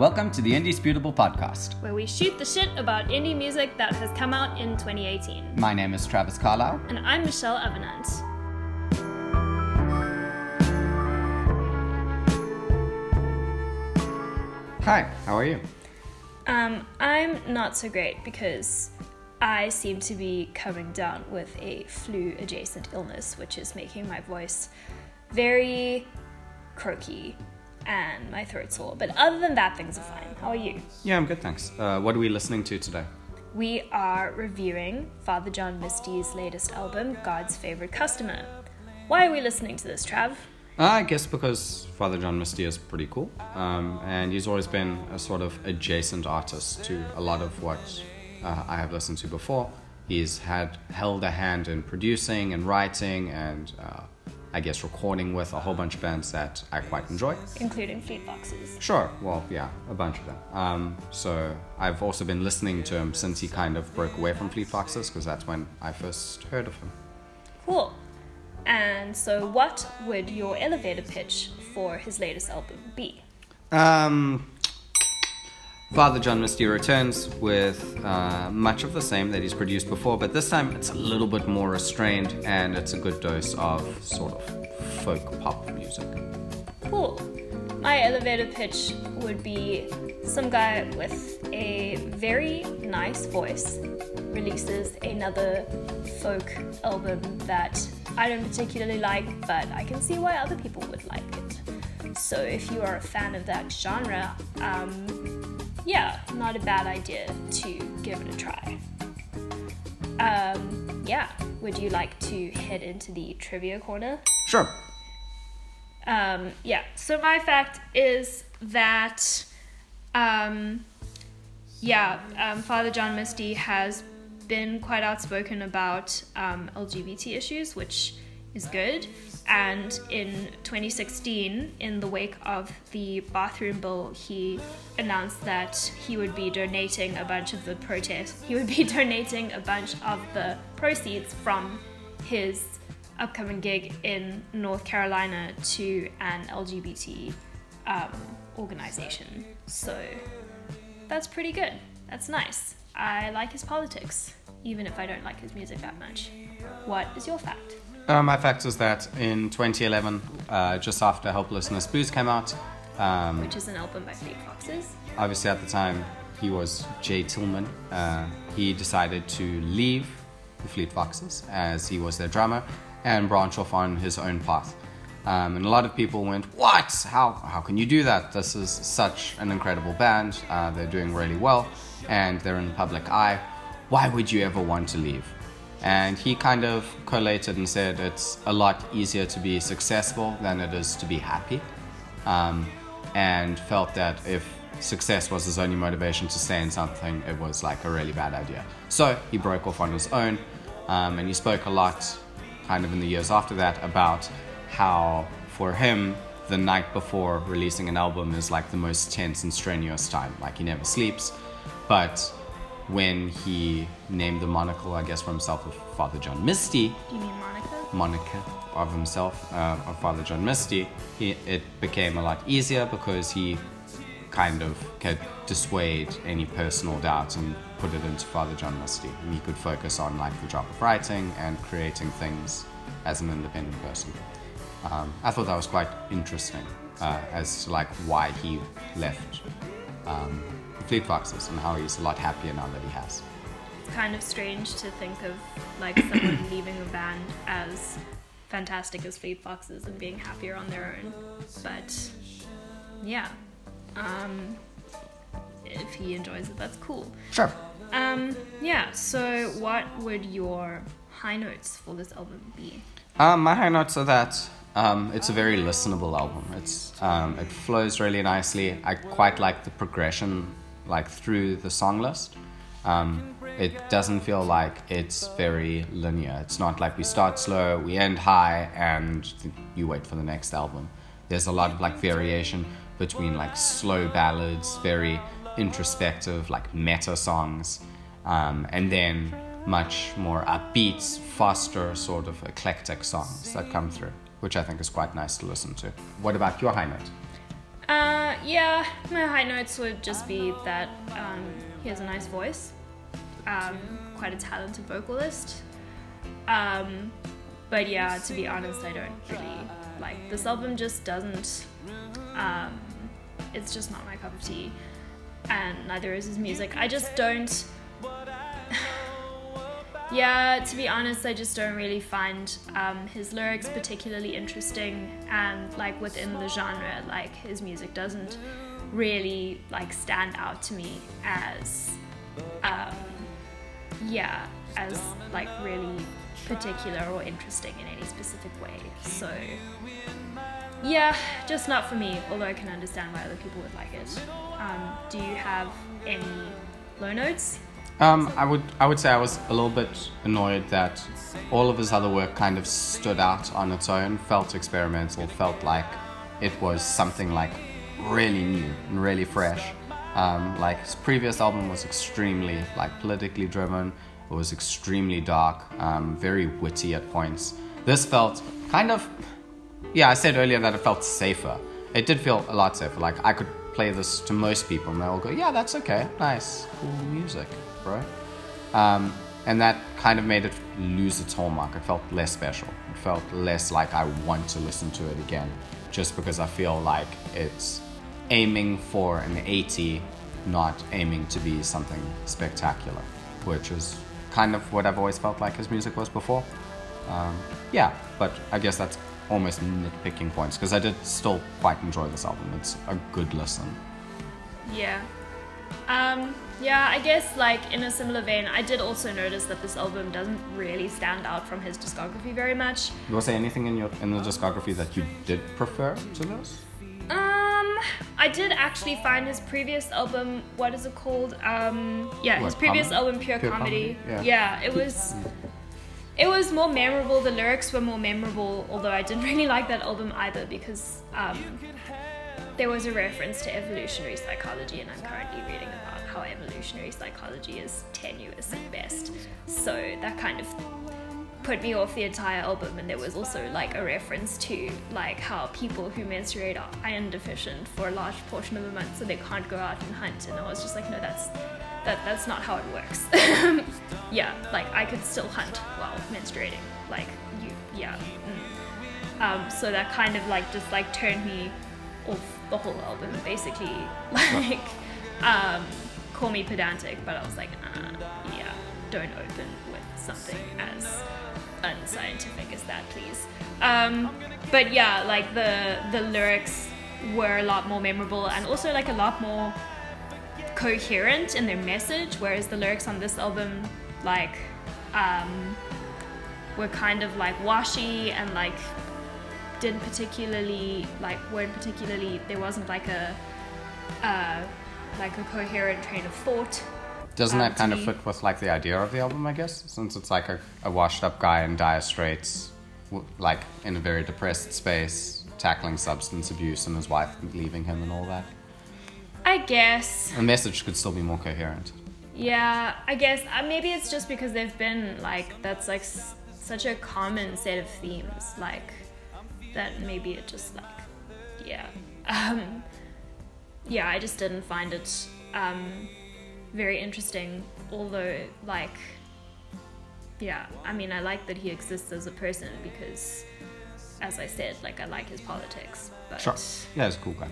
Welcome to the Indisputable Podcast. where we shoot the shit about indie music that has come out in 2018. My name is Travis Carlyle. And I'm Michelle Avenant. Hi, how are you? Um, I'm not so great because I seem to be coming down with a flu adjacent illness, which is making my voice very croaky and my throat sore. But other than that, things are fine. How are you? Yeah, I'm good, thanks. Uh, what are we listening to today? We are reviewing Father John Misty's latest album, God's Favorite Customer. Why are we listening to this, Trav? Uh, I guess because Father John Misty is pretty cool, um, and he's always been a sort of adjacent artist to a lot of what uh, I have listened to before. He's had held a hand in producing and writing and uh, I guess recording with a whole bunch of bands that I quite enjoy. Including Fleet Foxes. Sure, well, yeah, a bunch of them. Um, so I've also been listening to him since he kind of broke away from Fleet Foxes because that's when I first heard of him. Cool. And so, what would your elevator pitch for his latest album be? Um, Father John Misty returns with uh, much of the same that he's produced before, but this time it's a little bit more restrained and it's a good dose of sort of folk pop music. Cool. My elevator pitch would be some guy with a very nice voice releases another folk album that I don't particularly like, but I can see why other people would like it. So if you are a fan of that genre, um, yeah, not a bad idea to give it a try. Um, yeah, would you like to head into the trivia corner? Sure. Um, yeah, so my fact is that, um, yeah, um, Father John Misty has been quite outspoken about um, LGBT issues, which is good. And in 2016, in the wake of the bathroom bill, he announced that he would be donating a bunch of the protest. He would be donating a bunch of the proceeds from his upcoming gig in North Carolina to an LGBT um, organization. So that's pretty good. That's nice. I like his politics, even if I don't like his music that much. What is your fact? Uh, my fact is that in 2011, uh, just after Helplessness Blues came out, um, Which is an album by Fleet Foxes. obviously at the time he was J. Tillman. Uh, he decided to leave the Fleet Foxes as he was their drummer and branch off on his own path. Um, and a lot of people went, "What? How? How can you do that? This is such an incredible band. Uh, they're doing really well, and they're in the public eye. Why would you ever want to leave?" And he kind of collated and said, "It's a lot easier to be successful than it is to be happy." um, and felt that if success was his only motivation to stay in something, it was like a really bad idea. So he broke off on his own, um, and he spoke a lot, kind of in the years after that, about how for him the night before releasing an album is like the most tense and strenuous time. Like he never sleeps, but when he named the monocle, I guess for himself, of Father John Misty, Do you mean Monica? Monica of himself, uh, of Father John Misty, he, it became a lot easier because he kind of could dissuade any personal doubts and put it into Father John Misty. And he could focus on like the job of writing and creating things as an independent person. Um, I thought that was quite interesting uh, as to like why he left um, Fleet Foxes and how he's a lot happier now that he has. It's kind of strange to think of like someone leaving a band as fantastic as Fleet Foxes and being happier on their own. But yeah, um, if he enjoys it, that's cool. Sure. Um, yeah. So, what would your high notes for this album be? Um, my high notes are that um, it's a very listenable album. It's um, it flows really nicely. I quite like the progression, like through the song list. Um, it doesn't feel like it's very linear. It's not like we start slow, we end high, and you wait for the next album. There's a lot of like variation between like slow ballads, very introspective, like meta songs, um, and then much more upbeat, faster, sort of eclectic songs that come through, which I think is quite nice to listen to. What about your high note? Uh, yeah, my high notes would just be that um, he has a nice voice, um, quite a talented vocalist. Um, but yeah, to be honest, I don't really like this album. Just doesn't. Um, it's just not my cup of tea, and neither is his music. I just don't. Yeah, to be honest, I just don't really find um, his lyrics particularly interesting, and like within the genre, like his music doesn't really like stand out to me as, um, yeah, as like really particular or interesting in any specific way. So, yeah, just not for me. Although I can understand why other people would like it. Um, do you have any low notes? Um, I would I would say I was a little bit annoyed that all of his other work kind of stood out on its own, felt experimental, felt like it was something like really new and really fresh. Um, like his previous album was extremely like politically driven. It was extremely dark, um, very witty at points. This felt kind of, yeah, I said earlier that it felt safer. It did feel a lot safer. Like I could play this to most people and they'll go, yeah, that's okay, nice, cool music, bro. Um, and that kind of made it lose its hallmark. It felt less special. It felt less like I want to listen to it again, just because I feel like it's aiming for an 80, not aiming to be something spectacular, which is kind of what I've always felt like his music was before. Um, yeah, but I guess that's almost nitpicking points because I did still quite enjoy this album. It's a good listen. Yeah. Um, yeah, I guess like in a similar vein, I did also notice that this album doesn't really stand out from his discography very much. You want to say anything in your in the discography that you did prefer to this? Um, I did actually find his previous album. What is it called? Um, yeah, his previous album, Pure, Pure Comedy. Comedy? Yeah. it was. It was more memorable. The lyrics were more memorable. Although I didn't really like that album either because um, there was a reference to evolutionary psychology, and I'm currently reading about how evolutionary psychology is tenuous at best. So that kind of put me off the entire album and there was also like a reference to like how people who menstruate are iron deficient for a large portion of the month so they can't go out and hunt and I was just like no that's that that's not how it works yeah like I could still hunt while menstruating like you yeah mm. um, so that kind of like just like turned me off the whole album basically like um, call me pedantic but I was like uh, yeah don't open with something as unscientific as that, please. Um, but yeah, like the the lyrics were a lot more memorable and also like a lot more coherent in their message, whereas the lyrics on this album, like, um, were kind of like washy and like didn't particularly like weren't particularly there wasn't like a uh, like a coherent train of thought Doesn't Um, that kind of fit with like the idea of the album? I guess since it's like a, a washed-up guy in dire straits, like in a very depressed space, tackling substance abuse and his wife leaving him and all that. I guess The message could still be more coherent. Yeah, I guess uh, maybe it's just because they've been like that's like s- such a common set of themes, like that maybe it just like yeah, um, yeah. I just didn't find it um, very interesting. Although like yeah, I mean I like that he exists as a person because, as I said, like I like his politics, but Sure. Yeah, it's a cool guy.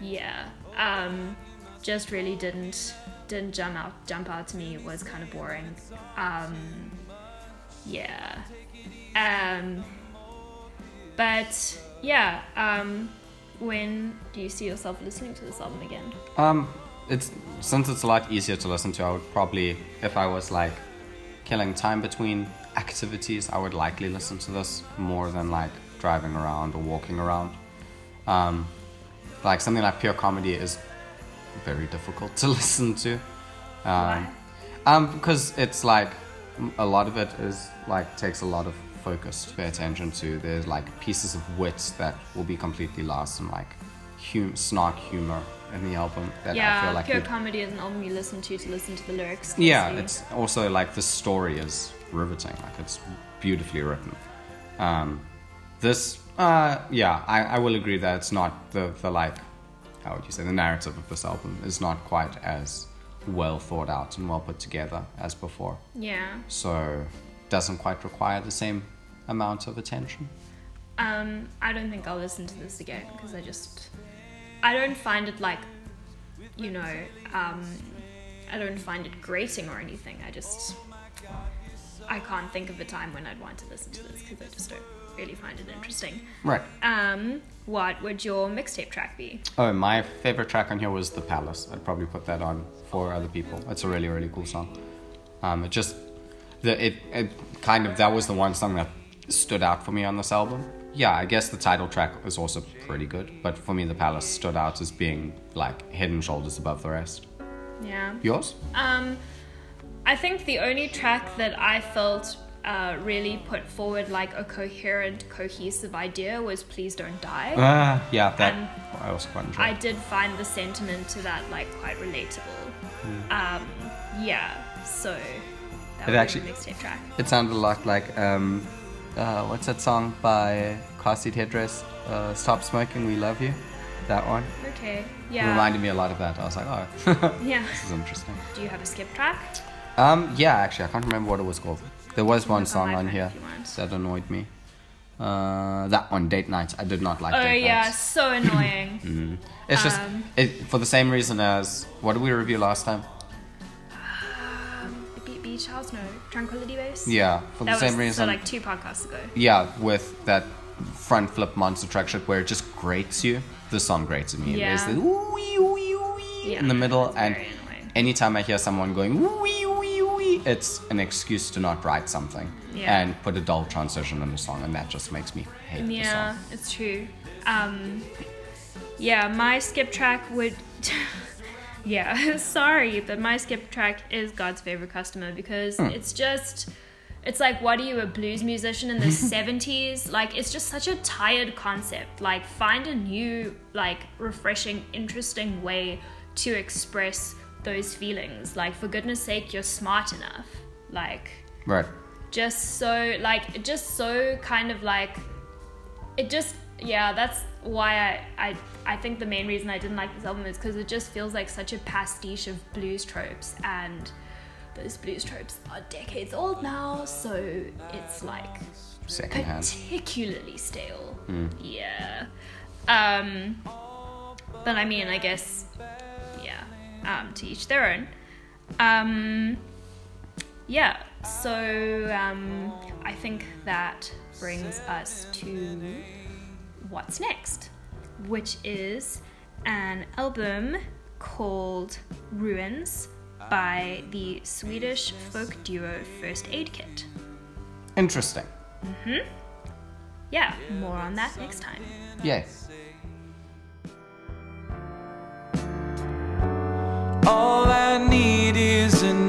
yeah um just really didn't didn't jump out jump out to me It was kind of boring um yeah um but yeah um when do you see yourself listening to this album again Um, it's since it's a lot easier to listen to. I would probably, if I was like killing time between activities, I would likely listen to this more than like driving around or walking around. Um, like something like pure comedy is very difficult to listen to. Um, Why? um, because it's like a lot of it is like takes a lot of focus to pay attention to. There's like pieces of wit that will be completely lost and like hum- snark humor in the album that I feel like pure comedy is an album you listen to to listen to the lyrics yeah, it's also like the story is riveting. Like it's beautifully written. Um, this, uh, yeah, I, I will agree that it's not the, the like how would you say the narrative of this album is not quite as well thought out and well put together as before. Yeah. So doesn't quite require the same amount of attention. Um, I don't think I'll listen to this again because I just I don't find it like you know um, I don't find it grating or anything. I just I can't think of a time when I'd want to listen to this because I just don't really find it interesting. Right. Um, what would your mixtape track be? Oh, my favorite track on here was The Palace. I'd probably put that on for other people. It's a really, really cool song. Um, it just, the, it, it kind of, that was the one song that stood out for me on this album. Yeah, I guess the title track was also pretty good, but for me, The Palace stood out as being like head and shoulders above the rest. Yeah. Yours? Um, I think the only track that I felt uh, really put forward like a coherent, cohesive idea was "Please Don't Die." Uh, yeah, that And I also quite enjoyed. I did find the sentiment to that like quite relatable. Um, yeah, so that It actually- mixtape track. It sounded a lot like um, uh, what's that song by Car Seat Headrest? Uh, Stop Smoking, We Love You. That one. Okay, It yeah, reminded me a lot of that. I was like, oh, yeah. this is interesting. Do you have a skip track? Um, yeah, actually, I can't remember what it was called. There was one song on here if you want. that annoyed me. Uh, that one, Date Nights. I did not like Oh Date yeah, Nights. so annoying. It's just um, it, for the same reason as what did we review last time? Be- Beach House, no, Tranquility Base. Yeah, for the same was reason. so like two podcasts ago. yeah, with that front flip monster truck shit where it just grates you. The song grates me. Yeah. There's the Yeah, in the middle, and anytime I hear someone going wee, it's an excuse to not write something Yeah. and put a dull transition in the song, and that just makes me hate the song. Yeah, it's true. Um, yeah, my skip track would. yeah, sorry, but my skip track is God's favorite customer because Hmm. it's just. It's like, what are you, a blues musician in the 70s? Like, it's just such a tired concept. Like, find a new, like, refreshing, interesting way to express those feelings. Like, for goodness sake, you're smart enough. Like, Right. just so like just so kind of like it just yeah that's why I, I i think the main reason i didn't like this album is because it just feels like such a pastiche of blues tropes and those blues tropes are decades old now so it's like Secondhand. particularly stale yeah um but i mean i guess um to each their own um yeah, so um, I think that brings us to what's next, which is an album called Ruins by the Swedish folk duo First Aid Kit. Interesting. Yeah, more on that next time. Yes. Need